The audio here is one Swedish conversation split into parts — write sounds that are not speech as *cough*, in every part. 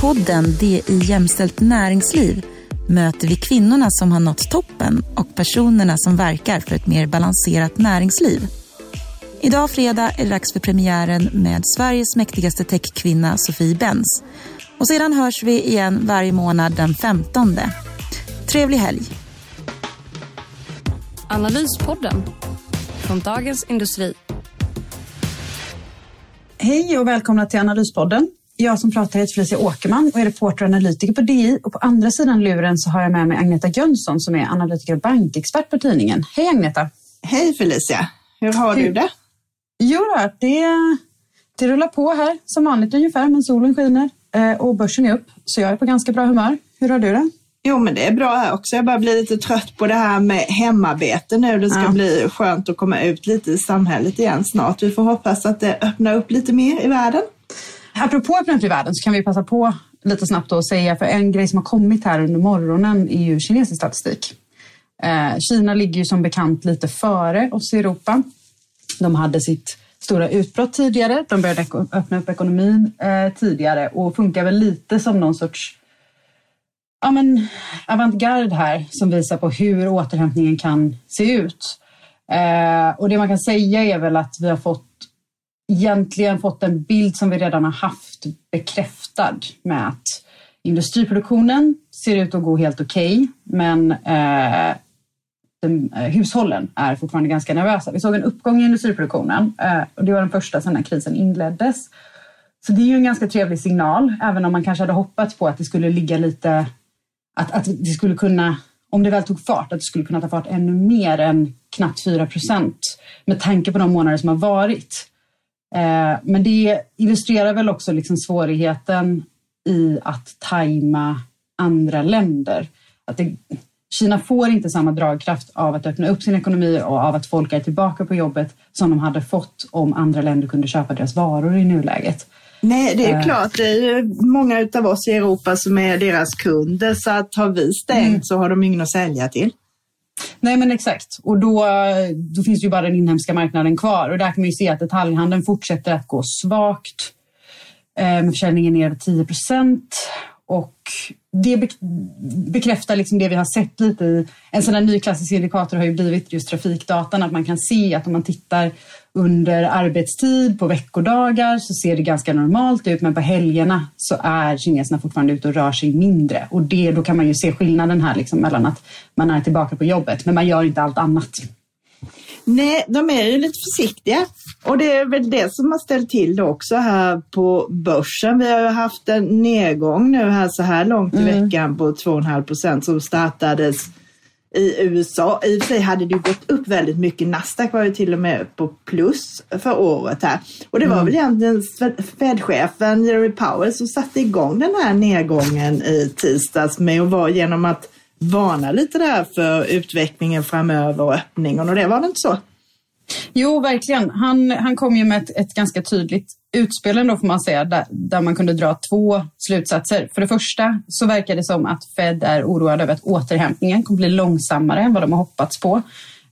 podden Det i jämställt näringsliv möter vi kvinnorna som har nått toppen och personerna som verkar för ett mer balanserat näringsliv. Idag fredag är det dags för premiären med Sveriges mäktigaste techkvinna Sofie Benz. Och sedan hörs vi igen varje månad den 15. Trevlig helg! Analyspodden från Dagens Industri. Hej och välkomna till Analyspodden. Jag som pratar heter Felicia Åkerman och är reporter och analytiker på DI. Och på andra sidan luren så har jag med mig Agneta Jönsson som är analytiker och bankexpert på tidningen. Hej Agneta! Hej Felicia! Hur har Hur? du det? Jo det, det rullar på här som vanligt ungefär, men solen skiner eh, och börsen är upp. Så jag är på ganska bra humör. Hur har du det? Jo, men det är bra här också. Jag börjar bli lite trött på det här med hemarbete nu. Det ska ja. bli skönt att komma ut lite i samhället igen snart. Vi får hoppas att det öppnar upp lite mer i världen. Apropå öppna upp i världen så kan vi passa på lite snabbt att säga, för en grej som har kommit här under morgonen är ju kinesisk statistik. Eh, Kina ligger ju som bekant lite före oss i Europa. De hade sitt stora utbrott tidigare. De började öppna upp ekonomin eh, tidigare och funkar väl lite som någon sorts ja, men, avantgarde här som visar på hur återhämtningen kan se ut. Eh, och det man kan säga är väl att vi har fått egentligen fått en bild som vi redan har haft bekräftad med att industriproduktionen ser ut att gå helt okej, okay, men eh, den, eh, hushållen är fortfarande ganska nervösa. Vi såg en uppgång i industriproduktionen eh, och det var den första sedan krisen inleddes. Så det är ju en ganska trevlig signal, även om man kanske hade hoppats på att det skulle ligga lite, att, att det skulle kunna, om det väl tog fart, att det skulle kunna ta fart ännu mer än knappt 4 procent med tanke på de månader som har varit. Eh, men det illustrerar väl också liksom svårigheten i att tajma andra länder. Att det, Kina får inte samma dragkraft av att öppna upp sin ekonomi och av att folk är tillbaka på jobbet som de hade fått om andra länder kunde köpa deras varor i nuläget. Nej, det är uh, klart. Det är ju många av oss i Europa som är deras kunder så att har vi stängt mm. så har de ingen att sälja till. Nej men exakt. Och då, då finns ju bara den inhemska marknaden kvar. Och där kan man ju se att detaljhandeln fortsätter att gå svagt eh, med försäljningen ner 10 procent och det bekräftar liksom det vi har sett lite i en sån här ny klassisk indikator har ju blivit just trafikdatan att man kan se att om man tittar under arbetstid på veckodagar så ser det ganska normalt ut men på helgerna så är kineserna fortfarande ute och rör sig mindre och det, då kan man ju se skillnaden här liksom mellan att man är tillbaka på jobbet men man gör inte allt annat. Nej, de är ju lite försiktiga och det är väl det som har ställt till det också här på börsen. Vi har ju haft en nedgång nu här så här långt i mm. veckan på 2,5 procent som startades i USA. I och för sig hade det gått upp väldigt mycket. Nasdaq var ju till och med på plus för året här. Och det var mm. väl egentligen Fed-chefen Jeremy Powell som satte igång den här nedgången i tisdags med att vara genom att varna lite där för utvecklingen framöver och öppningen och det var det inte så? Jo, verkligen. Han, han kom ju med ett, ett ganska tydligt utspel ändå får man säga, där, där, man kunde dra två slutsatser. För det första så verkar det som att Fed är oroad över att återhämtningen kommer bli långsammare än vad de har hoppats på.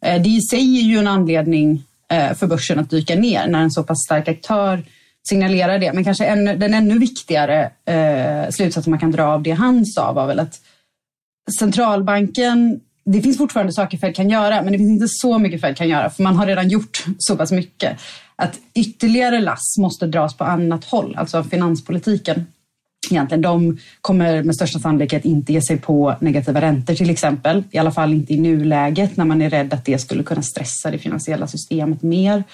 Eh, det i sig är ju en anledning eh, för börsen att dyka ner när en så pass stark aktör signalerar det. Men kanske en, den ännu viktigare eh, slutsatsen man kan dra av det han sa var väl att centralbanken det finns fortfarande saker Fed kan göra, men det finns inte så mycket Fed kan göra, för man har redan gjort så pass mycket. Att ytterligare lass måste dras på annat håll, alltså finanspolitiken. Egentligen, de kommer med största sannolikhet inte ge sig på negativa räntor till exempel. I alla fall inte i nuläget när man är rädd att det skulle kunna stressa det finansiella systemet mer.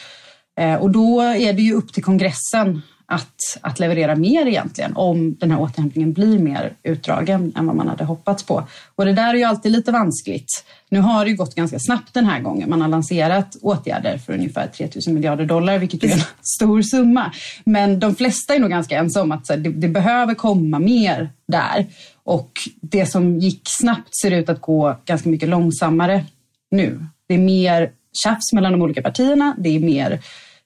Eh, och då är det ju upp till kongressen att, att leverera mer egentligen om den här återhämtningen blir mer utdragen än vad man hade hoppats på. Och det där är ju alltid lite vanskligt. Nu har det ju gått ganska snabbt den här gången. Man har lanserat åtgärder för ungefär 3 000 miljarder dollar, vilket är en *laughs* stor summa. Men de flesta är nog ganska ensamma att det, det behöver komma mer där. Och det som gick snabbt ser ut att gå ganska mycket långsammare nu. Det är mer tjafs mellan de olika partierna. Det är mer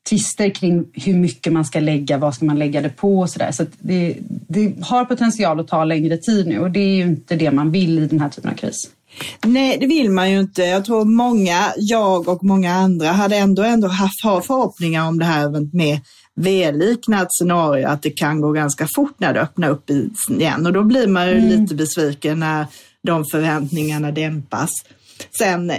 tvister kring hur mycket man ska lägga, vad ska man lägga det på och sådär. Så, så det, det, har potential att ta längre tid nu och det är ju inte det man vill i den här typen av kris. Nej, det vill man ju inte. Jag tror många, jag och många andra, hade ändå, ändå haft har förhoppningar om det här med V-liknat scenario, att det kan gå ganska fort när det öppnar upp igen och då blir man ju mm. lite besviken när de förväntningarna dämpas. Sen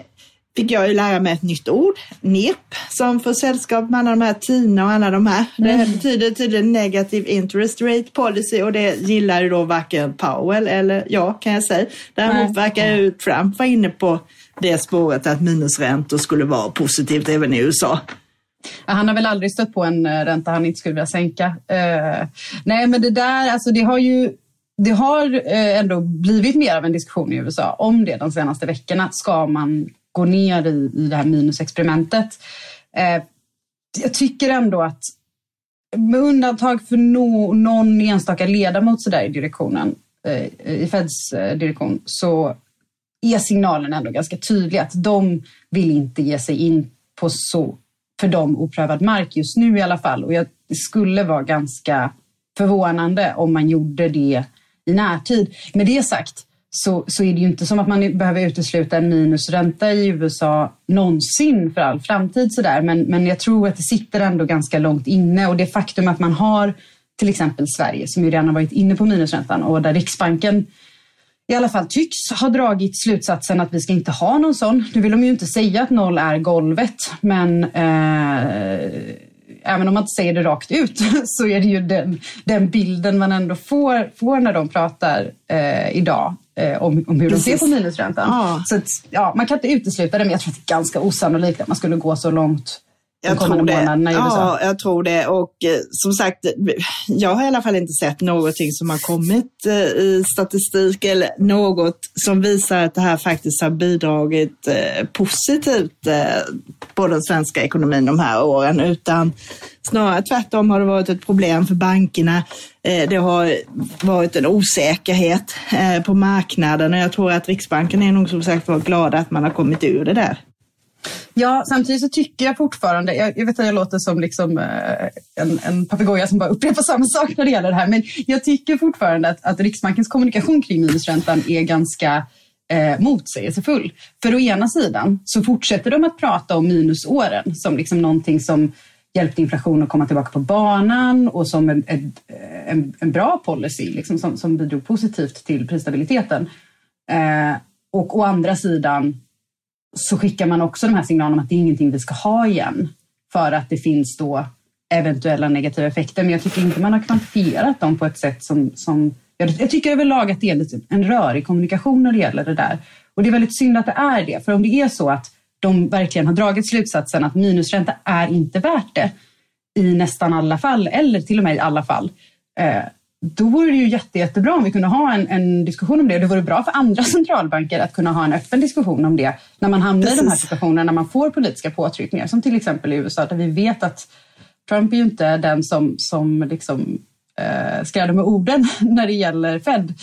fick jag ju lära mig ett nytt ord, NEP, som får sällskap med alla de här TINA och alla de här. Mm. Det betyder tydligen negative interest rate policy och det gillar ju då varken Powell eller jag kan jag säga. Däremot verkar ju Trump vara inne på det spåret att minusräntor skulle vara positivt även i USA. Han har väl aldrig stött på en eh, ränta han inte skulle vilja sänka. Uh, nej, men det där, alltså det har ju det har uh, ändå blivit mer av en diskussion i USA om det de senaste veckorna. Ska man gå ner i, i det här minusexperimentet. Eh, jag tycker ändå att med undantag för no, någon enstaka ledamot så där i direktionen, eh, i Feds eh, direktion, så är signalen ändå ganska tydlig att de vill inte ge sig in på så, för dem, oprövad mark just nu i alla fall. Och jag, det skulle vara ganska förvånande om man gjorde det i närtid. Med det sagt så, så är det ju inte som att man behöver utesluta en minusränta i USA någonsin för all framtid. Sådär. Men, men jag tror att det sitter ändå ganska långt inne och det faktum att man har till exempel Sverige som ju redan har varit inne på minusräntan och där Riksbanken i alla fall tycks ha dragit slutsatsen att vi ska inte ha någon sån. Nu vill de ju inte säga att noll är golvet, men eh, även om man inte säger det rakt ut *laughs* så är det ju den, den bilden man ändå får, får när de pratar eh, idag eh, om, om hur Precis. de ser på minusräntan. Ah. Så att, ja, man kan inte utesluta det, men jag tror att det är ganska osannolikt att man skulle gå så långt jag tror det. Ja, jag tror det. Och eh, som sagt, jag har i alla fall inte sett någonting som har kommit eh, i statistik eller något som visar att det här faktiskt har bidragit eh, positivt på den svenska ekonomin de här åren, utan snarare tvärtom har det varit ett problem för bankerna. Det har varit en osäkerhet på marknaden och jag tror att Riksbanken är nog som sagt var glada att man har kommit ur det där. Ja, samtidigt så tycker jag fortfarande, jag, jag vet att jag låter som liksom, eh, en, en papegoja som bara upprepar samma *laughs* sak när det gäller det här, men jag tycker fortfarande att, att Riksbankens kommunikation kring minusräntan är ganska eh, motsägelsefull. För å ena sidan så fortsätter de att prata om minusåren som liksom någonting som hjälpte inflationen att komma tillbaka på banan och som en, eh, en, en bra policy liksom, som, som bidrog positivt till prisstabiliteten. Eh, och å andra sidan så skickar man också de här signalerna om att det är ingenting vi ska ha igen för att det finns då eventuella negativa effekter. Men jag tycker inte man har kvantifierat dem på ett sätt som, som jag, tycker överlag att det är lite en rörig kommunikation när det gäller det där. Och det är väldigt synd att det är det, för om det är så att de verkligen har dragit slutsatsen att minusränta är inte värt det i nästan alla fall, eller till och med i alla fall, eh, då vore det ju jätte, jättebra om vi kunde ha en, en, diskussion om det. Det vore bra för andra *laughs* centralbanker att kunna ha en öppen diskussion om det när man hamnar Precis. i de här situationerna när man får politiska påtryckningar, som till exempel i USA där vi vet att Trump är ju inte den som, som liksom, eh, skräder med orden *laughs* när det gäller Fed.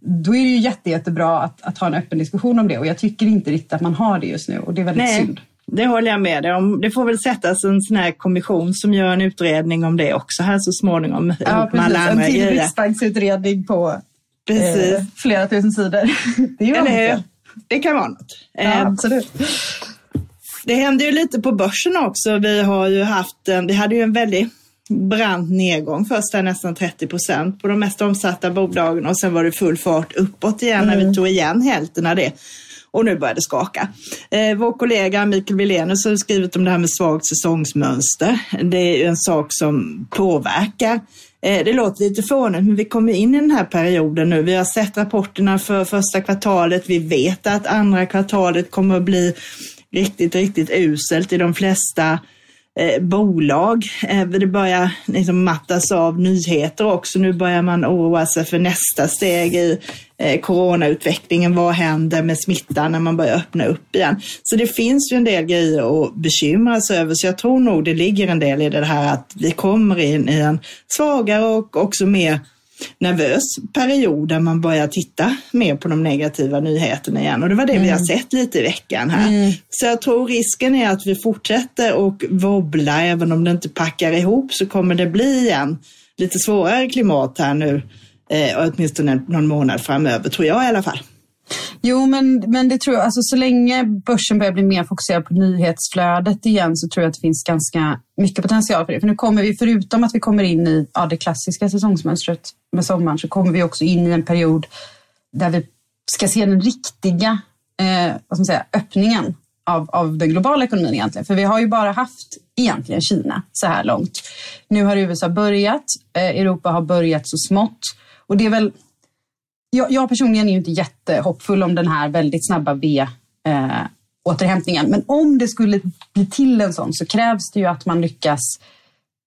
Då är det ju jätte, jättebra att, att ha en öppen diskussion om det och jag tycker inte riktigt att man har det just nu och det är väldigt Nej. synd. Det håller jag med dig om. Det får väl sättas en sån här kommission som gör en utredning om det också här så småningom. Ja, precis. en till riksbanksutredning på eh, flera tusen sidor. *laughs* Det, är Eller det kan vara något. Ja, eh, absolut. Det händer ju lite på börsen också. Vi har ju haft en, vi hade ju en väldigt brant nedgång först där nästan 30 procent på de mest omsatta bolagen och sen var det full fart uppåt igen mm. när vi mm. tog igen hälften av det och nu börjar det skaka. Eh, vår kollega Mikael Wilenius har skrivit om det här med svagt säsongsmönster. Det är ju en sak som påverkar eh, det låter lite fånigt, men vi kommer in i den här perioden nu. Vi har sett rapporterna för första kvartalet. Vi vet att andra kvartalet kommer att bli riktigt, riktigt uselt i de flesta eh, bolag. Eh, det börjar liksom mattas av nyheter också. Nu börjar man oroa sig för nästa steg i eh, coronautvecklingen. Vad händer med smittan när man börjar öppna upp igen? Så det finns ju en del grejer att bekymra sig över. Så jag tror nog det ligger en del i det här att vi kommer in i en svagare och också mer nervös period där man börjar titta mer på de negativa nyheterna igen. Och det var det mm. vi har mm. sett lite i veckan här. Mm. Så jag tror risken är att vi fortsätter och wobbla, även om det inte packar ihop så kommer det bli igen lite svårare klimat här nu, eh, åtminstone någon månad framöver, tror jag i alla fall. Jo, men, men det tror jag, alltså så länge börsen börjar bli mer fokuserad på nyhetsflödet igen så tror jag att det finns ganska mycket potential för det. För nu kommer vi, förutom att vi kommer in i ja, det klassiska säsongsmönstret med sommaren, så kommer vi också in i en period där vi ska se den riktiga eh, vad ska man säga, öppningen av, av den globala ekonomin egentligen. För vi har ju bara haft egentligen Kina så här långt. Nu har USA börjat, eh, Europa har börjat så smått. Och det är väl jag, jag personligen är ju inte jättehoppfull om den här väldigt snabba V eh, återhämtningen. Men om det skulle bli till en sån så krävs det ju att man lyckas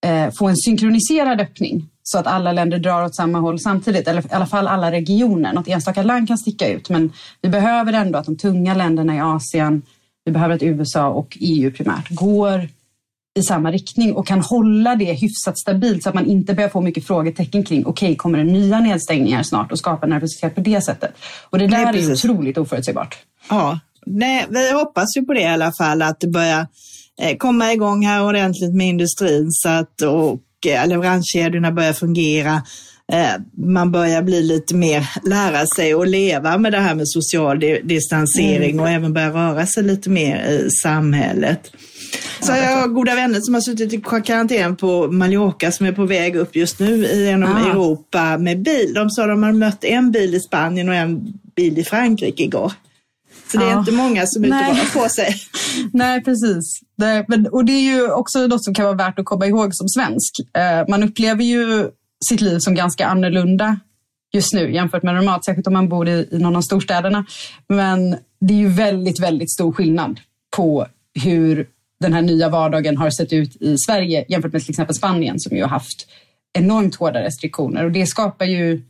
eh, få en synkroniserad öppning så att alla länder drar åt samma håll samtidigt, eller i alla fall alla regioner. Något enstaka land kan sticka ut, men vi behöver ändå att de tunga länderna i Asien, vi behöver att USA och EU primärt går i samma riktning och kan hålla det hyfsat stabilt så att man inte börjar få mycket frågetecken kring okej, okay, kommer det nya nedstängningar snart och skapa nervositet på det sättet? Och det där Nej, är otroligt oförutsägbart. Ja, Nej, vi hoppas ju på det i alla fall, att det börjar eh, komma igång här ordentligt med industrin så att, och eh, leveranskedjorna börjar fungera. Eh, man börjar bli lite mer, lära sig att leva med det här med social distansering mm. och även börja röra sig lite mer i samhället. Så jag har goda vänner som har suttit i karantän på Mallorca som är på väg upp just nu genom Aha. Europa med bil. De sa att de har mött en bil i Spanien och en bil i Frankrike igår. Så det är ja. inte många som är ute och på sig. *laughs* Nej, precis. Det, men, och det är ju också något som kan vara värt att komma ihåg som svensk. Eh, man upplever ju sitt liv som ganska annorlunda just nu jämfört med normalt, särskilt om man bor i, i någon av storstäderna. Men det är ju väldigt, väldigt stor skillnad på hur den här nya vardagen har sett ut i Sverige jämfört med till exempel Spanien som ju har haft enormt hårda restriktioner och det skapar ju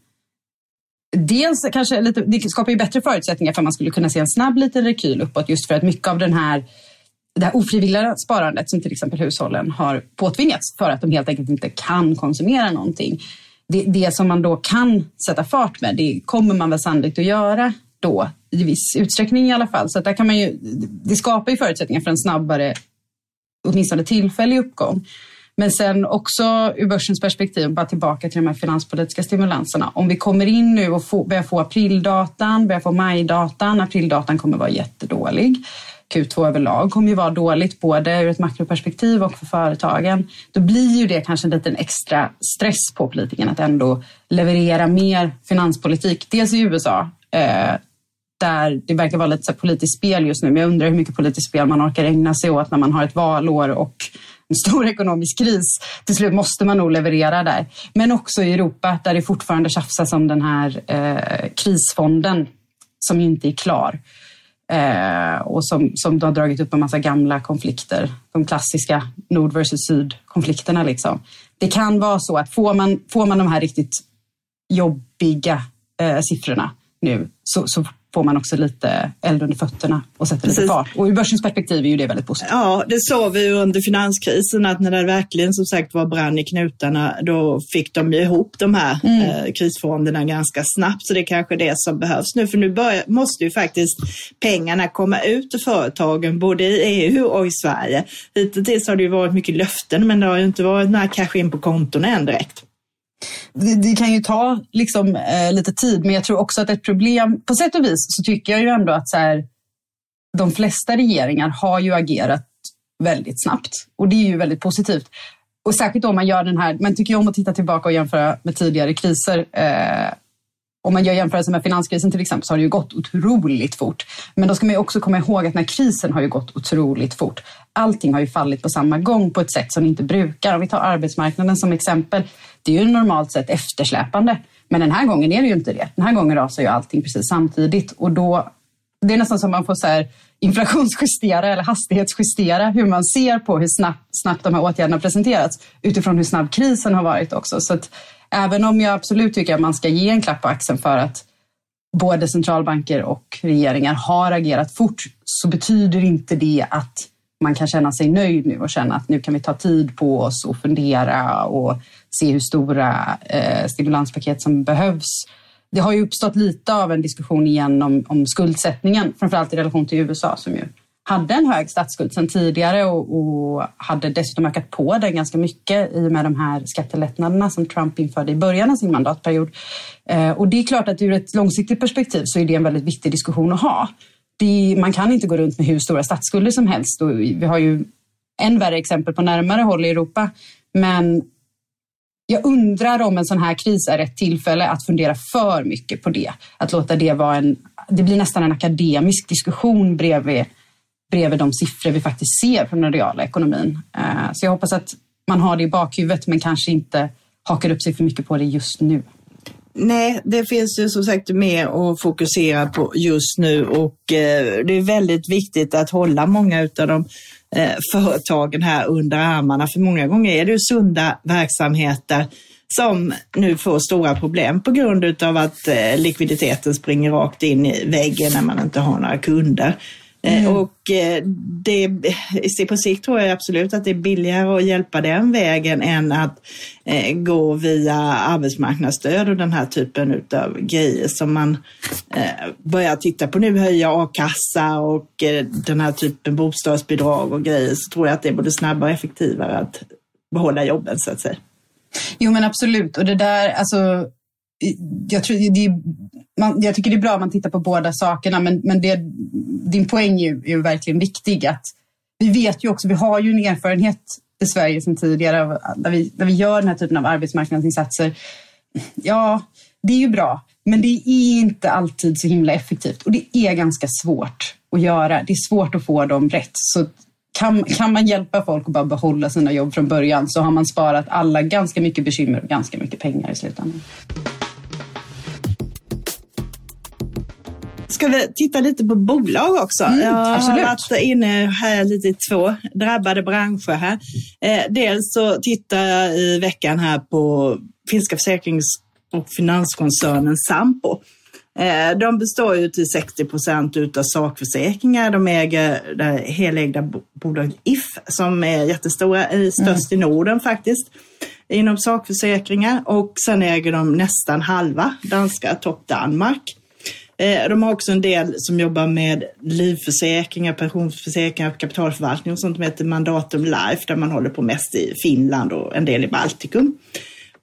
Dels kanske lite, det skapar ju bättre förutsättningar för att man skulle kunna se en snabb liten rekyl uppåt just för att mycket av den här det här ofrivilliga sparandet som till exempel hushållen har påtvingats för att de helt enkelt inte kan konsumera någonting. Det, det som man då kan sätta fart med, det kommer man väl sannolikt att göra då i viss utsträckning i alla fall. Så där kan man ju, det skapar ju förutsättningar för en snabbare åtminstone tillfällig uppgång. Men sen också ur börsens perspektiv, bara tillbaka till de här finanspolitiska stimulanserna. Om vi kommer in nu och få, börjar få aprildatan, börjar få majdatan, aprildatan kommer vara jättedålig. Q2 överlag kommer ju vara dåligt både ur ett makroperspektiv och för företagen. Då blir ju det kanske en liten extra stress på politikerna att ändå leverera mer finanspolitik. Dels i USA eh, där det verkar vara lite så politiskt spel just nu. Men jag undrar hur mycket politiskt spel man orkar ägna sig åt när man har ett valår och en stor *laughs* ekonomisk kris. Till slut måste man nog leverera där. Men också i Europa där det fortfarande tjafsas om den här eh, krisfonden som inte är klar. Eh, och som, som har dragit upp en massa gamla konflikter. De klassiska nord versus syd-konflikterna. Liksom. Det kan vara så att får man, får man de här riktigt jobbiga eh, siffrorna nu så, så får man också lite eld under fötterna och sätter Precis. lite fart. Och ur börsens perspektiv är ju det väldigt positivt. Ja, det såg vi under finanskrisen att när det verkligen som sagt var brann i knutarna, då fick de ju ihop de här mm. eh, krisfonderna ganska snabbt. Så det är kanske det som behövs nu, för nu börjar, måste ju faktiskt pengarna komma ut till företagen, både i EU och i Sverige. Hittills har det ju varit mycket löften, men det har ju inte varit några cash in på kontona än direkt det, det, kan ju ta liksom, eh, lite tid, men jag tror också att ett problem, på sätt och vis så tycker jag ju ändå att så här, de flesta regeringar har ju agerat väldigt snabbt och det är ju väldigt positivt. Och särskilt om man gör den här, man tycker ju om att titta tillbaka och jämföra med tidigare kriser. Eh, om man gör jämförelse med finanskrisen till exempel så har det ju gått otroligt fort. Men då ska man ju också komma ihåg att när krisen har ju gått otroligt fort. Allting har ju fallit på samma gång på ett sätt som det inte brukar. Om vi tar arbetsmarknaden som exempel är ju normalt sett eftersläpande. Men den här gången är det ju inte det. Den här gången rasar ju allting precis samtidigt och då det är nästan som man får så här inflationsjustera eller hastighetsjustera hur man ser på hur snabbt, snabbt de här åtgärderna presenterats utifrån hur snabb krisen har varit också. Så att även om jag absolut tycker att man ska ge en klapp på axeln för att både centralbanker och regeringar har agerat fort så betyder inte det att man kan känna sig nöjd nu och känna att nu kan vi ta tid på oss och fundera och se hur stora eh, stimulanspaket som behövs. Det har ju uppstått lite av en diskussion igen om, om skuldsättningen, framförallt i relation till USA som ju hade en hög statsskuld sedan tidigare och, och, hade dessutom ökat på den ganska mycket i och med de här skattelättnaderna som Trump införde i början av sin mandatperiod. Eh, och det är klart att ur ett långsiktigt perspektiv så är det en väldigt viktig diskussion att ha. Det, man kan inte gå runt med hur stora statsskulder som helst och vi har ju än värre exempel på närmare håll i Europa. Men jag undrar om en sån här kris är ett tillfälle att fundera för mycket på det. Att låta det vara en, det blir nästan en akademisk diskussion bredvid bredvid de siffror vi faktiskt ser från den reala ekonomin. Eh, så jag hoppas att man har det i bakhuvudet men kanske inte hakar upp sig för mycket på det just nu. Nej, det finns ju som sagt mer att fokusera på just nu och eh, det är väldigt viktigt att hålla många av de eh, företagen här under armarna. För många gånger är det ju sunda verksamheter som nu får stora problem på grund av att eh, likviditeten springer rakt in i väggen när man inte har några kunder. Eh, mm. Och eh, det, på sikt tror jag absolut att det är billigare att hjälpa den vägen än att eh, gå via arbetsmarknadsstöd och den här typen av grejer som man börjar titta på nu, höja a-kassa och den här typen bostadsbidrag och grejer, så tror jag att det är både snabbare och effektivare att behålla jobben så att säga. Jo men absolut och det där, alltså jag, tror, det, man, jag tycker det är bra att man tittar på båda sakerna men, men det, din poäng är ju, verkligen viktig. Att vi vet ju också, vi har ju en erfarenhet i Sverige sedan tidigare när vi, när vi gör den här typen av arbetsmarknadsinsatser. Ja, det är ju bra, men det är inte alltid så himla effektivt och det är ganska svårt att göra. Det är svårt att få dem rätt. Så kan, kan man hjälpa folk att bara behålla sina jobb från början så har man sparat alla ganska mycket bekymmer och ganska mycket pengar i slutändan. Ska vi titta lite på bolag också? Mm, jag absolut. har varit inne här lite i två drabbade branscher här. Eh, dels så tittar jag i veckan här på finska försäkrings och finanskoncernen Sampo. Eh, de består ju till 60 procent utav sakförsäkringar. De äger det helägda bolaget If som är jättestora, störst mm. i Norden faktiskt inom sakförsäkringar och sen äger de nästan halva danska Top Danmark. Eh, de har också en del som jobbar med livförsäkringar, pensionsförsäkringar, kapitalförvaltning och sånt som heter Mandatum Life där man håller på mest i Finland och en del i Baltikum.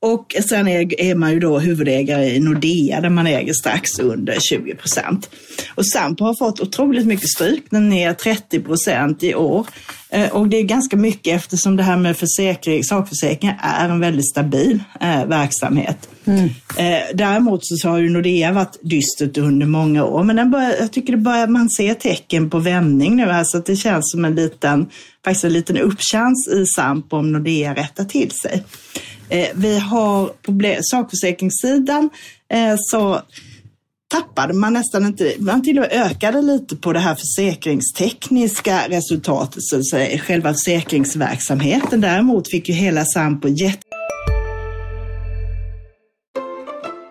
Och sen är, man ju då huvudägare i Nordea där man äger strax under 20 procent. Och Sampo har fått otroligt mycket stryk, den är 30 procent i år. Eh, och det är ganska mycket eftersom det här med försäkring, sakförsäkringar är en väldigt stabil eh, verksamhet. Mm. Eh, däremot så har ju Nordea varit dystert under många år, men börjar, jag tycker det börjar man se tecken på vändning nu. Alltså att det känns som en liten, faktiskt en liten uppchans i Sampo om Nordea rättar till sig. Vi har på sakförsäkringssidan så tappade man nästan inte, man till och med ökade lite på det här försäkringstekniska resultatet, så att säga, själva försäkringsverksamheten. Däremot fick ju hela Sampo jätte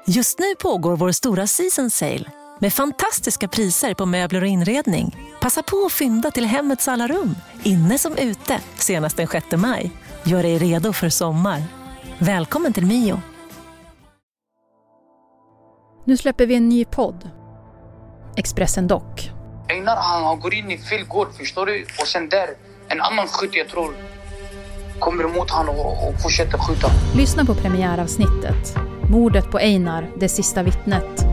Just nu pågår vår stora season sale med fantastiska priser på möbler och inredning. Passa på att fynda till hemmets alla rum, inne som ute, senast den 6 maj. Gör dig redo för sommar. Välkommen till Mio. Nu släpper vi en ny podd. Expressen Dock. Einar han går in i fel gård, förstår du? Och sen där, en annan skytt jag tror kommer emot honom och, och fortsätter skjuta. Lyssna på premiäravsnittet. Mordet på Einar, det sista vittnet.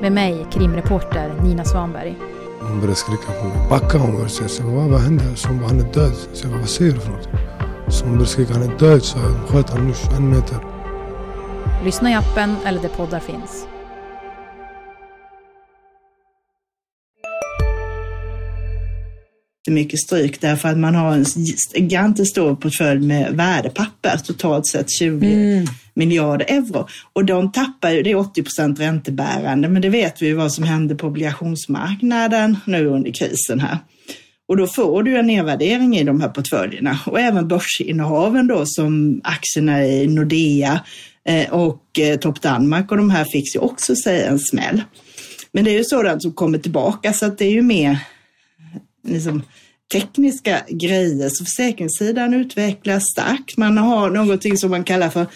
Med mig, krimreporter Nina Svanberg. Hon började skrika på mig. Backa hon började säga. Så vad, vad hände? Så hon bara, han är död. Så jag vad säger du för något? Så hon började skrika, han är död. Så jag sköt honom nu 21 meter. Lyssna i appen eller där poddar finns. Jättemycket stryk därför att man har en gigantiskt stor portfölj med värdepapper, totalt sett 20 mm. miljarder euro. Och de tappar ju, det är 80 procent räntebärande, men det vet vi ju vad som hände på obligationsmarknaden nu under krisen här. Och då får du en nedvärdering i de här portföljerna. Och även börsinnehaven då som aktierna i Nordea eh, och eh, Top Danmark och de här fick ju också sig en smäll. Men det är ju sådant som kommer tillbaka så att det är ju mer liksom, tekniska grejer. Så försäkringssidan utvecklas starkt. Man har någonting som man kallar för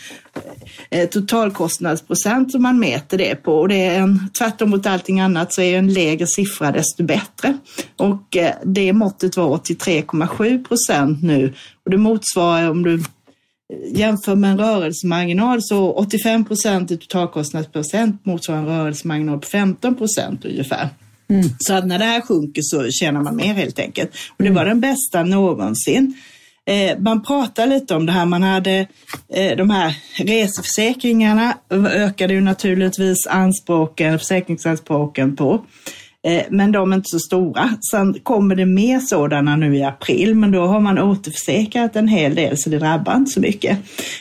eh, totalkostnadsprocent som man mäter det på. Och det är en, tvärtom mot allting annat så är en lägre siffra desto bättre. Och eh, det måttet var 83,7 procent nu. Och det motsvarar om du eh, jämför med en rörelsemarginal så 85 procent i totalkostnadsprocent motsvarar en rörelsemarginal på 15 procent ungefär. Mm. Så att när det här sjunker så tjänar man mer helt enkelt. Och det var den bästa någonsin. Eh, man pratar lite om det här, man hade eh, de här reseförsäkringarna ökade ju naturligtvis anspråken, försäkringsanspråken på. Eh, men de är inte så stora. Sen kommer det mer sådana nu i april, men då har man återförsäkrat en hel del så det drabbar inte så mycket.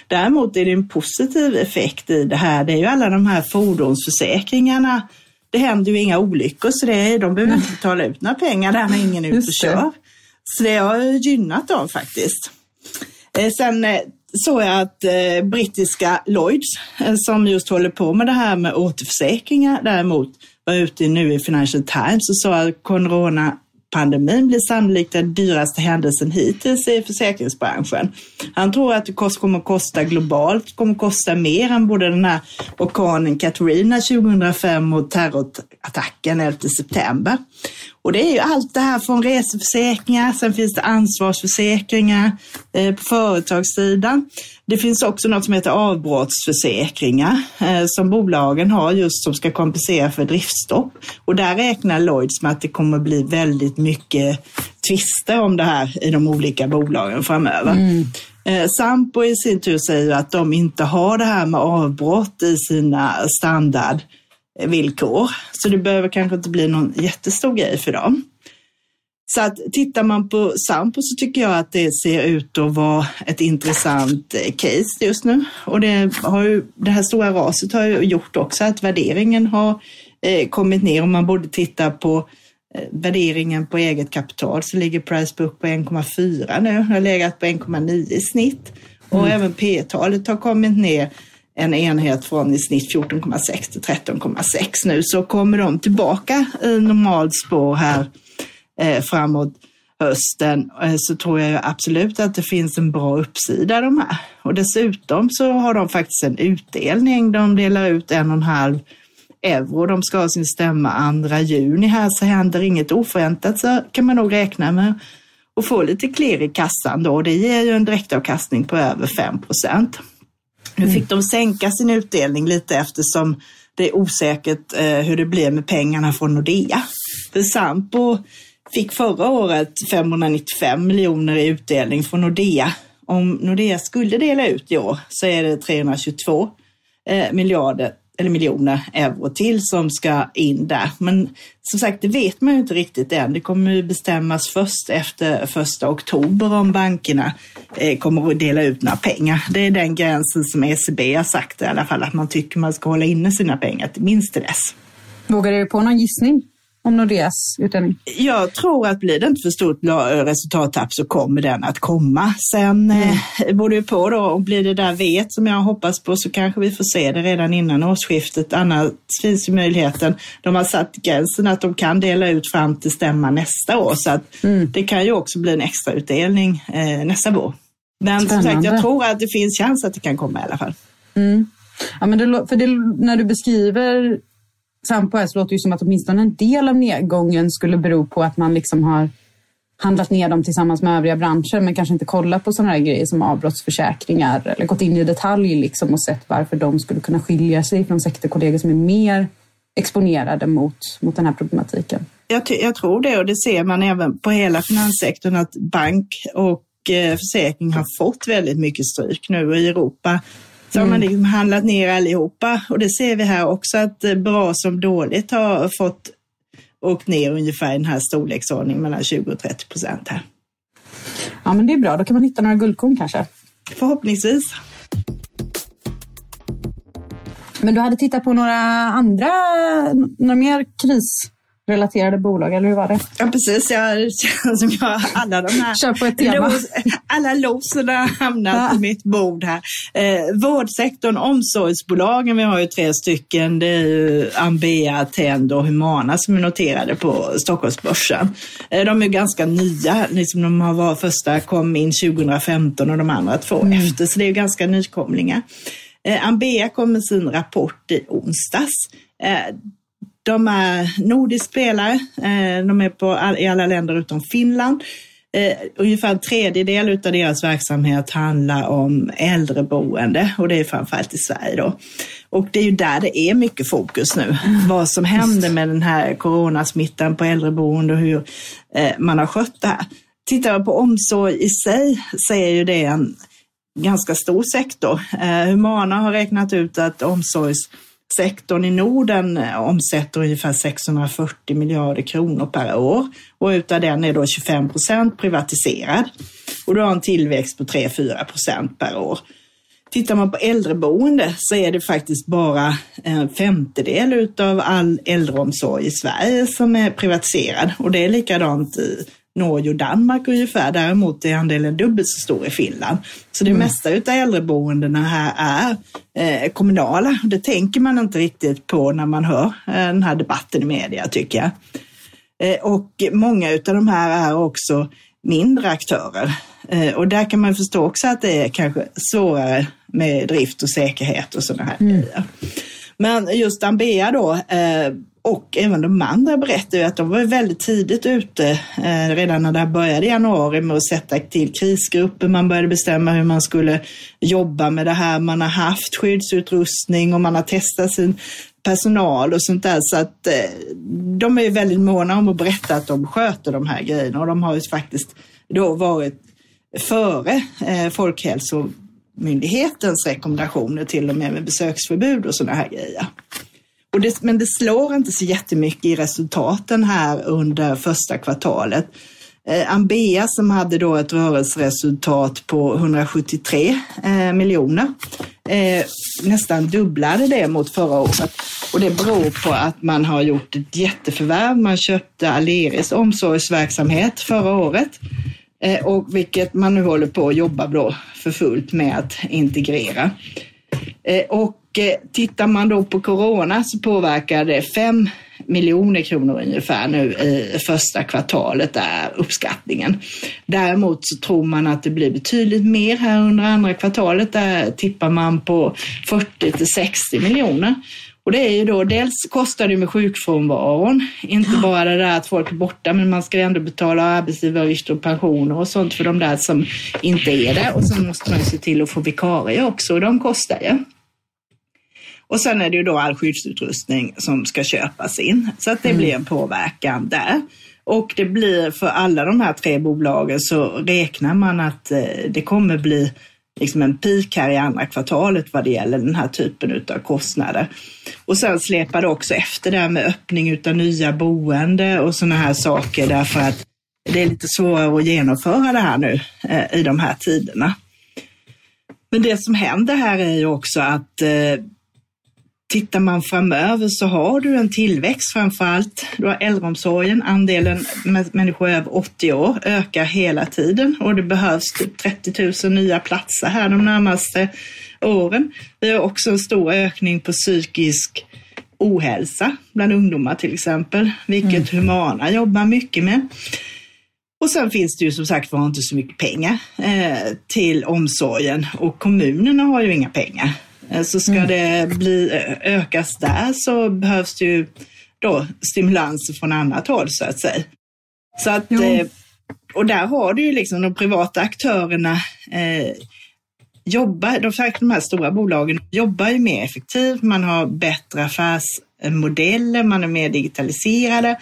Däremot är det en positiv effekt i det här. Det är ju alla de här fordonsförsäkringarna. Det händer ju inga olyckor så det är, de behöver inte betala ut några pengar där när ingen är ute och kör. Så det har gynnat dem faktiskt. Eh, sen eh, såg jag att brittiska Lloyds, som just håller på med det här med återförsäkringar däremot, var ute nu i Financial Times och sa att pandemin blir sannolikt den dyraste händelsen hittills i försäkringsbranschen. Han tror att det kommer att kosta globalt, kommer att kosta mer än både den här orkanen Katrina 2005 och terrorattacken 11 september. Och det är ju allt det här från reseförsäkringar, sen finns det ansvarsförsäkringar eh, på företagssidan. Det finns också något som heter avbrottsförsäkringar eh, som bolagen har just som ska kompensera för driftstopp. Och där räknar Lloyds med att det kommer bli väldigt mycket tvister om det här i de olika bolagen framöver. Mm. Eh, Sampo i sin tur säger att de inte har det här med avbrott i sina standardvillkor. Så det behöver kanske inte bli någon jättestor grej för dem. Så att tittar man på Sampo så tycker jag att det ser ut att vara ett intressant eh, case just nu. Och det, har ju, det här stora raset har ju gjort också att värderingen har eh, kommit ner och man borde titta på eh, värderingen på eget kapital så ligger price book på 1,4 nu, har legat på 1,9 i snitt. Och mm. även P-talet har kommit ner en enhet från i snitt 14,6 till 13,6 nu. Så kommer de tillbaka i normalt spår här eh, framåt hösten eh, så tror jag absolut att det finns en bra uppsida de här. Och dessutom så har de faktiskt en utdelning. De delar ut en och en halv euro. De ska ha sin stämma 2 juni här så händer inget oförväntat så kan man nog räkna med att få lite klirr i kassan då. Det ger ju en direktavkastning på över 5 procent. Nu fick mm. de sänka sin utdelning lite eftersom det är osäkert eh, hur det blir med pengarna från Nordea. För Sampo fick förra året 595 miljoner i utdelning från Nordea. Om Nordea skulle dela ut i år så är det 322 eh, miljarder eller miljoner euro till som ska in där. Men som sagt, det vet man ju inte riktigt än. Det kommer ju bestämmas först efter första oktober om bankerna eh, kommer att dela ut några pengar. Det är den gränsen som ECB har sagt i alla fall, att man tycker man ska hålla inne sina pengar till minst till dess. Vågar du på någon gissning? Om Nordeas utdelning? Jag tror att blir det inte för stort resultattapp så kommer den att komma. Sen mm. eh, beror det på då, och blir det där vet som jag hoppas på så kanske vi får se det redan innan årsskiftet. Annars finns ju möjligheten, de har satt gränsen att de kan dela ut fram till stämma nästa år så att mm. det kan ju också bli en extra utdelning eh, nästa vår. Men som sagt, jag tror att det finns chans att det kan komma i alla fall. Mm. Ja, men det, för det, när du beskriver Sampo och S låter ju som att åtminstone en del av nedgången skulle bero på att man liksom har handlat ner dem tillsammans med övriga branscher men kanske inte kollat på sådana här grejer som avbrottsförsäkringar eller gått in i detalj liksom och sett varför de skulle kunna skilja sig från sektorkollegor som är mer exponerade mot, mot den här problematiken. Jag, jag tror det och det ser man även på hela finanssektorn att bank och eh, försäkring har fått väldigt mycket stryk nu i Europa så mm. har man liksom handlat ner allihopa och det ser vi här också att bra som dåligt har fått åkt ner ungefär i den här storleksordningen mellan 20 och 30 procent här. Ja, men det är bra. Då kan man hitta några guldkorn kanske. Förhoppningsvis. Men du hade tittat på några andra, några mer krisrelaterade bolag, eller hur var det? Ja, precis. Jag *laughs* känner som jag alla de här Kör på ett tema. los, alla loserna har hamnat Ja. på mitt bord här. Eh, vårdsektorn, omsorgsbolagen, vi har ju tre stycken. Det är ju Ambea, Tendo och Humana som är noterade på Stockholmsbörsen. Eh, de är ganska nya, liksom de har varit första kom in 2015 och de andra två efter, så det är ganska nykomlingar. Eh, Ambea kom med sin rapport i onsdags. De är nordisk spelare. Eh, de är på i alla länder utom Finland. Eh, ungefär en tredjedel utav deras verksamhet handlar om äldreboende och det är framförallt i Sverige då. Och det är ju där det är mycket fokus nu. Vad som händer med den här coronasmittan på äldreboende och hur eh, man har skött det här. Tittar man på omsorg i sig så är ju det en ganska stor sektor. Eh, Humana har räknat ut att Sektorn i Norden eh, omsätter ungefär 640 miljarder kronor per år och utav den är då 25 procent privatiserad. Och du har en tillväxt på 3-4 procent per år. Tittar man på äldreboende så är det faktiskt bara en femtedel utav all äldreomsorg i Sverige som är privatiserad och det är likadant i Norge och Danmark ungefär. Däremot är andelen dubbelt så stor i Finland. Så det mesta utav äldreboendena här är eh, kommunala. Det tänker man inte riktigt på när man hör eh, den här debatten i media tycker jag. Eh, och många utav de här är också mindre aktörer. Och där kan man förstå också att det är kanske svårare med drift och säkerhet och sådana här grejer. Men just Ambea då och även de andra berättar ju att de var väldigt tidigt ute eh, redan när det här började i januari med att sätta till krisgrupper. Man började bestämma hur man skulle jobba med det här. Man har haft skyddsutrustning och man har testat sin personal och sånt där. Så att eh, de är ju väldigt måna om att berätta att de sköter de här grejerna och de har ju faktiskt då varit före eh, Folkhälsomyndighetens rekommendationer till och med med besöksförbud och sådana här grejer. Och det, men det slår inte så jättemycket i resultaten här under första kvartalet. Eh, Ambea som hade då ett rörelseresultat på 173 eh, miljoner eh, nästan dubblade det mot förra året. Och det beror på att man har gjort ett jätteförvärv. Man köpte Aleris omsorgsverksamhet förra året. Eh, och vilket man nu håller på att jobba då för fullt med att integrera. Eh, och eh, tittar man då på corona så påverkar det 5 miljoner kronor ungefär nu i första kvartalet är uppskattningen. Däremot så tror man att det blir betydligt mer här under andra kvartalet. Där tippar man på 40 till 60 miljoner. Och det är ju då, dels kostar det med sjukfrånvaron, inte bara det där att folk är borta, men man ska ändå betala arbetsgivaravgifter och pensioner och sånt för de där som inte är det. Och sen måste man ju se till att få vikarier också och de kostar ju. Och sen är det ju då all skyddsutrustning som ska köpas in. Så att det blir en påverkan där. Och det blir för alla de här tre bolagen så räknar man att eh, det kommer bli liksom en peak här i andra kvartalet vad det gäller den här typen av kostnader. Och sen släpar det också efter där med öppning utav nya boende och sådana här saker därför att det är lite svårare att genomföra det här nu eh, i de här tiderna. Men det som händer här är ju också att eh, Tittar man framöver så har du en tillväxt framför allt. Du har äldreomsorgen, andelen med människor över 80 år ökar hela tiden och det behövs typ 30 000 nya platser här de närmaste åren. Vi har också en stor ökning på psykisk ohälsa bland ungdomar till exempel, vilket Humana jobbar mycket med. Och sen finns det ju som sagt var inte så mycket pengar eh, till omsorgen och kommunerna har ju inga pengar. Eh, Så ska det bli, eh, ökas där så behövs det ju då stimulanser från annat håll så att säga. Så att, Jo. eh, och där har du ju liksom de privata aktörerna eh, jobbar, de, de här stora bolagen jobbar ju mer effektivt, man har bättre affärsmodeller, man är mer digitaliserade.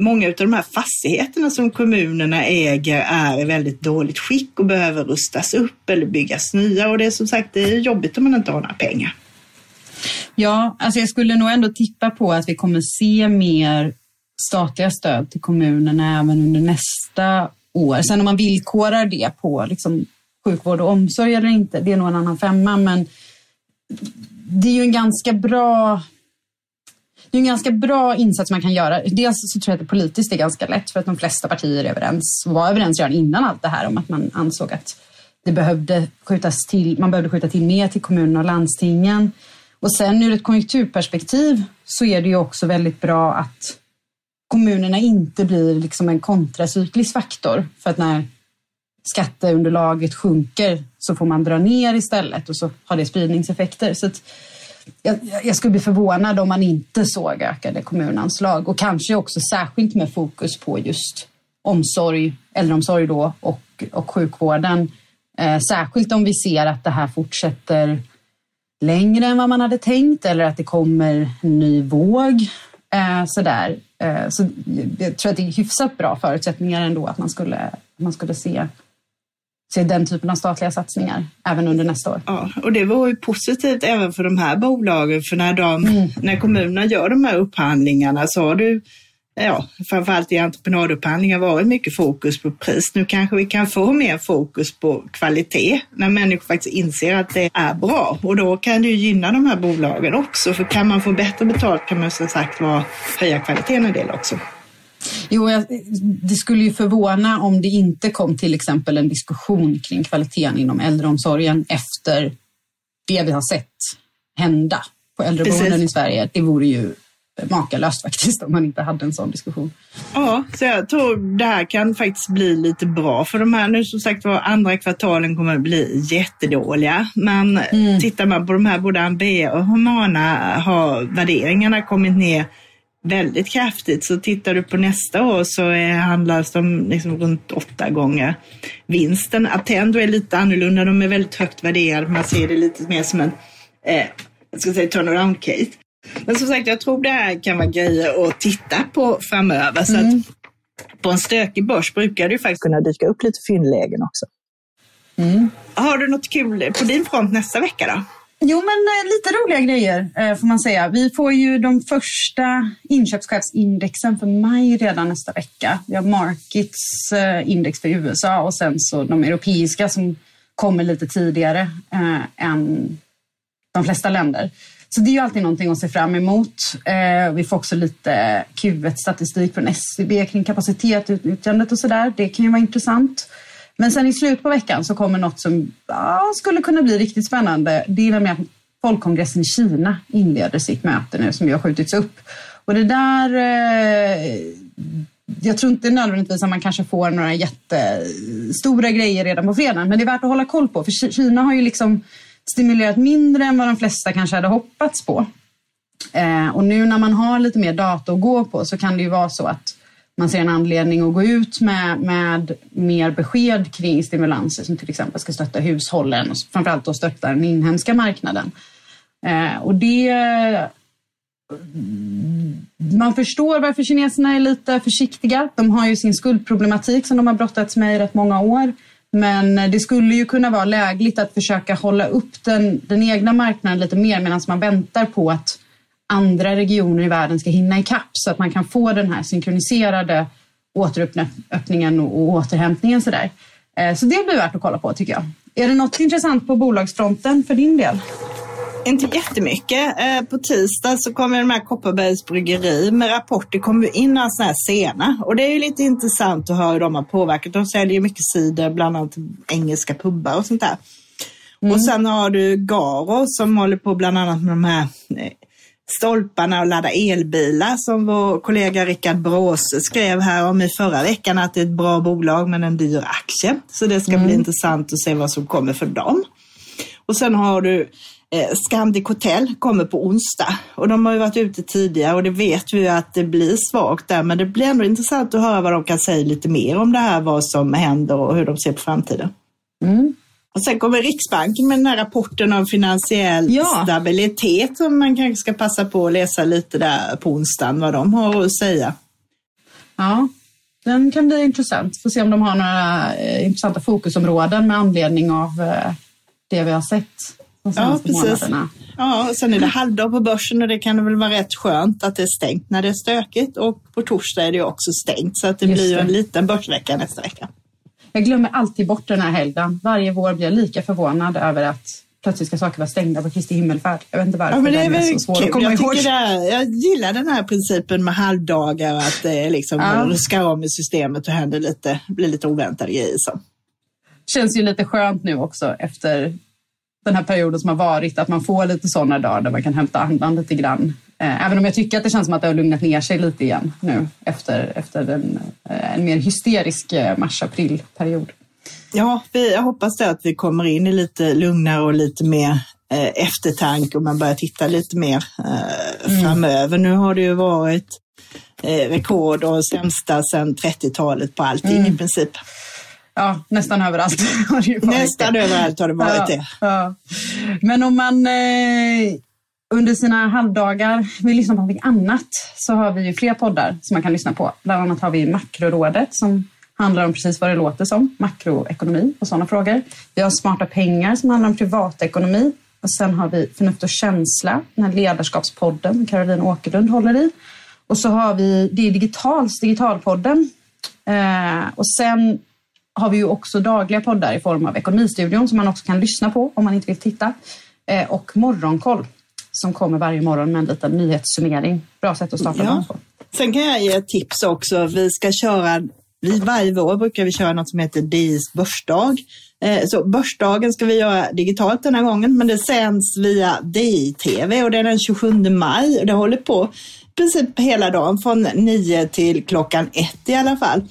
Många av de här fastigheterna som kommunerna äger är i väldigt dåligt skick och behöver rustas upp eller byggas nya och det är som sagt det är jobbigt om man inte har några pengar. Ja, alltså jag skulle nog ändå tippa på att vi kommer se mer statliga stöd till kommunerna även under nästa år. Sen om man villkorar det på liksom, sjukvård och omsorg eller inte, det är nog en annan femma, men det är ju en ganska bra det är en ganska bra insats man kan göra. Dels så tror jag att det politiskt är ganska lätt för att de flesta partier är överens, var överens redan innan allt det här om att man ansåg att det behövde skjutas till, man behövde skjuta till mer till kommunerna och landstingen. Och sen ur ett konjunkturperspektiv så är det ju också väldigt bra att kommunerna inte blir liksom en kontracyklisk faktor. För att när skatteunderlaget sjunker så får man dra ner istället och så har det spridningseffekter. Så jag, jag, skulle bli förvånad om man inte såg ökade kommunanslag och kanske också särskilt med fokus på just omsorg, äldreomsorg då och, och sjukvården. Eh, särskilt om vi ser att det här fortsätter längre än vad man hade tänkt eller att det kommer en ny våg. Eh, sådär. Eh, så jag tror att det är hyfsat bra förutsättningar ändå att man skulle, man skulle se se den typen av statliga satsningar även under nästa år. Ja, och det var ju positivt även för de här bolagen, för när, de, mm. när kommunerna gör de här upphandlingarna så har du ja, framförallt i entreprenadupphandlingar varit mycket fokus på pris. Nu kanske vi kan få mer fokus på kvalitet när människor faktiskt inser att det är bra och då kan det ju gynna de här bolagen också. För kan man få bättre betalt kan man som sagt var höja kvaliteten en del också. Jo, jag, det skulle ju förvåna om det inte kom till exempel en diskussion kring kvaliteten inom äldreomsorgen efter det vi har sett hända på äldreboenden i Sverige. Det vore ju makalöst faktiskt om man inte hade en sån diskussion. Ja, så jag tror det här kan faktiskt bli lite bra för de här nu som sagt var andra kvartalen kommer att bli jättedåliga. Men mm. tittar man på de här både Ambea och Humana har värderingarna kommit ner väldigt kraftigt. Så tittar du på nästa år så är, handlas de liksom runt åtta gånger vinsten. Attendo är lite annorlunda, de är väldigt högt värderade. Man ser det lite mer som en eh, jag ska säga turnaround case. Men som sagt, jag tror det här kan vara grejer att titta på framöver. Så mm. på en stökig börs brukar det ju faktiskt kunna dyka upp lite fyndlägen också. Mm. Har du något kul på din front nästa vecka då? Jo, men eh, lite roliga grejer eh, får man säga. Vi får ju de första inköpschefsindexen för maj redan nästa vecka. Vi har Markets eh, index för USA och sen så de europeiska som kommer lite tidigare än de flesta länder. Så det är ju alltid någonting att se fram emot. Vi får också lite Q1-statistik från SCB kring kapacitet, utnyttjandet och sådär. Det kan ju vara intressant. Men sen i slutet på veckan så kommer något som ja, skulle kunna bli riktigt spännande. Det är nämligen att folkkongressen i Kina inleder sitt möte nu som ju har skjutits upp. Och det där... Eh, jag tror inte nödvändigtvis att man kanske får några jättestora grejer redan på fredagen, men det är värt att hålla koll på. För Kina har ju liksom stimulerat mindre än vad de flesta kanske hade hoppats på. Eh, och nu när man har lite mer data att gå på så kan det ju vara så att man ser en anledning att gå ut med, med mer besked kring stimulanser som till exempel ska stötta hushållen och framförallt då stötta den inhemska marknaden. Eh, och det... Mm, man förstår varför kineserna är lite försiktiga. De har ju sin skuldproblematik som de har brottats med i rätt många år. Men det skulle ju kunna vara lägligt att försöka hålla upp den, den egna marknaden lite mer medan man väntar på att andra regioner i världen ska hinna ikapp så att man kan få den här synkroniserade återöppningen och återhämtningen. Sådär. Eh, så det blir värt att kolla på tycker jag. Är det något intressant på bolagsfronten för din del? Inte jättemycket. Eh, på tisdag så kommer de här Kopparbergs bryggeri med rapporter kommer in några sådana här sena. Och det är ju lite intressant att höra hur de har påverkat. De säljer mycket cider, bland annat engelska pubbar och sånt där. Mm. Och sen har du Garo som håller på bland annat med de här eh, stolparna och ladda elbilar som vår kollega Rickard Bråse skrev här om i förra veckan att det är ett bra bolag men en dyr aktie. Så det ska mm. bli intressant att se vad som kommer för dem. Och sen har du eh, Scandic Hotel kommer på onsdag och de har ju varit ute tidigare och det vet vi att det blir svagt där men det blir ändå intressant att höra vad de kan säga lite mer om det här, vad som händer och hur de ser på framtiden. Mm. Och sen kommer Riksbanken med den här rapporten om finansiell ja. stabilitet som man kanske ska passa på att läsa lite där på onsdagen vad de har att säga. Ja, den kan bli intressant. Får se om de har några eh, intressanta fokusområden med anledning av eh, det vi har sett de senaste ja, precis. månaderna. Ja, och sen är det halvdag på börsen och det kan väl vara rätt skönt att det är stängt när det är stökigt och på torsdag är det också stängt så att det Just blir ju en liten börsvecka nästa vecka. Jag glömmer alltid bort den här helgen. Varje vår blir jag lika förvånad över att plötsligt ska saker vara stängda på Kristi himmelfärd. Jag vet inte varför Ja, men det är är så svår kul. att komma Jag, ihåg. tycker det är, jag gillar den här principen med halvdagar att det liksom Ja. ruskar om i systemet och händer lite, blir lite oväntade grejer. Så. känns ju lite skönt nu också efter den här perioden som har varit, att man får lite sådana dagar där man kan hämta andan lite grann. Eh, Även om jag tycker att det känns som att det har lugnat ner sig lite igen nu efter, efter en, eh, en mer hysterisk eh, mars-april-period. Ja, vi, jag hoppas det att vi kommer in i lite lugnare och lite mer eh, eftertanke och man börjar titta lite mer eh, framöver. Nu har det ju varit eh, rekord och sämsta sedan 30-talet på allting i princip. Ja, nästan överallt *laughs* har det ju varit Nästan det. överallt har det varit ja, det. Ja. Men om man eh, under sina halvdagar vill lyssna på något annat så har vi ju fler poddar som man kan lyssna på. Bland annat har vi Makrorådet som handlar om precis vad det låter som, makroekonomi och sådana frågor. Vi har Smarta pengar som handlar om privatekonomi. Och sen har vi Förnuft och känsla, den här ledarskapspodden som Caroline Åkerlund håller i. Och så har vi Det är Digitals, Digitalpodden. Eh, och sen har vi ju också dagliga poddar i form av Ekonomistudion som man också kan lyssna på om man inte vill titta. Eh, och Morgonkoll som kommer varje morgon med en liten nyhetssummering. Bra sätt att starta Ja. dagen på. Sen kan jag ge ett tips också. Vi ska köra, vi, varje vår brukar vi köra något som heter DIs börsdag. Eh, Så börsdagen ska vi göra digitalt den här gången, men det sänds via DI-TV och det är den 27 maj och det håller på i princip hela dagen från 9 till klockan 1 i alla fall.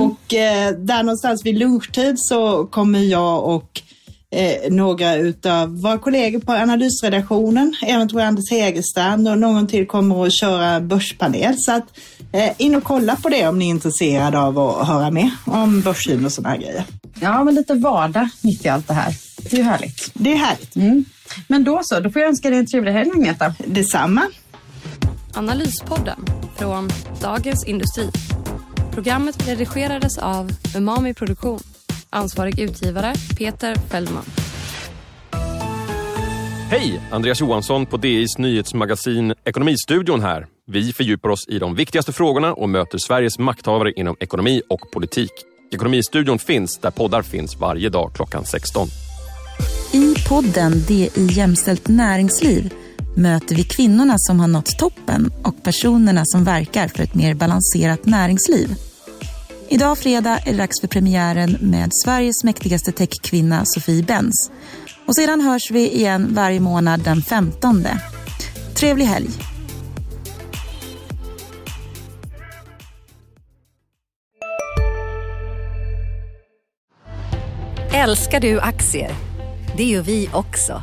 Och eh, där någonstans vid lunchtid så kommer jag och eh, några utav våra kollegor på analysredaktionen, även tror jag Anders Hägerstrand och någon till kommer att köra börspanel. Så att eh, in och kolla på det om ni är intresserade av att höra mer om börssyn och sådana här grejer. Ja, men lite vardag mitt i allt det här. Det är ju härligt. Det är härligt. Mm. Men då så, då får jag önska dig en trevlig helg Agneta. Detsamma. Analyspodden från Dagens Industri. Programmet redigerades av Umami Produktion. Ansvarig utgivare Peter Fellman. Hej! Andreas Johansson på DIs nyhetsmagasin Ekonomistudion här. Vi fördjupar oss i de viktigaste frågorna och möter Sveriges makthavare inom ekonomi och politik. Ekonomistudion finns där poddar finns varje dag klockan 16. I podden Det i jämställt näringsliv möter vi kvinnorna som har nått toppen och personerna som verkar för ett mer balanserat näringsliv. Idag fredag är det dags för premiären med Sveriges mäktigaste techkvinna Sofie Benz. Och sedan hörs vi igen varje månad den 15. Trevlig helg! Älskar du aktier? Det gör vi också.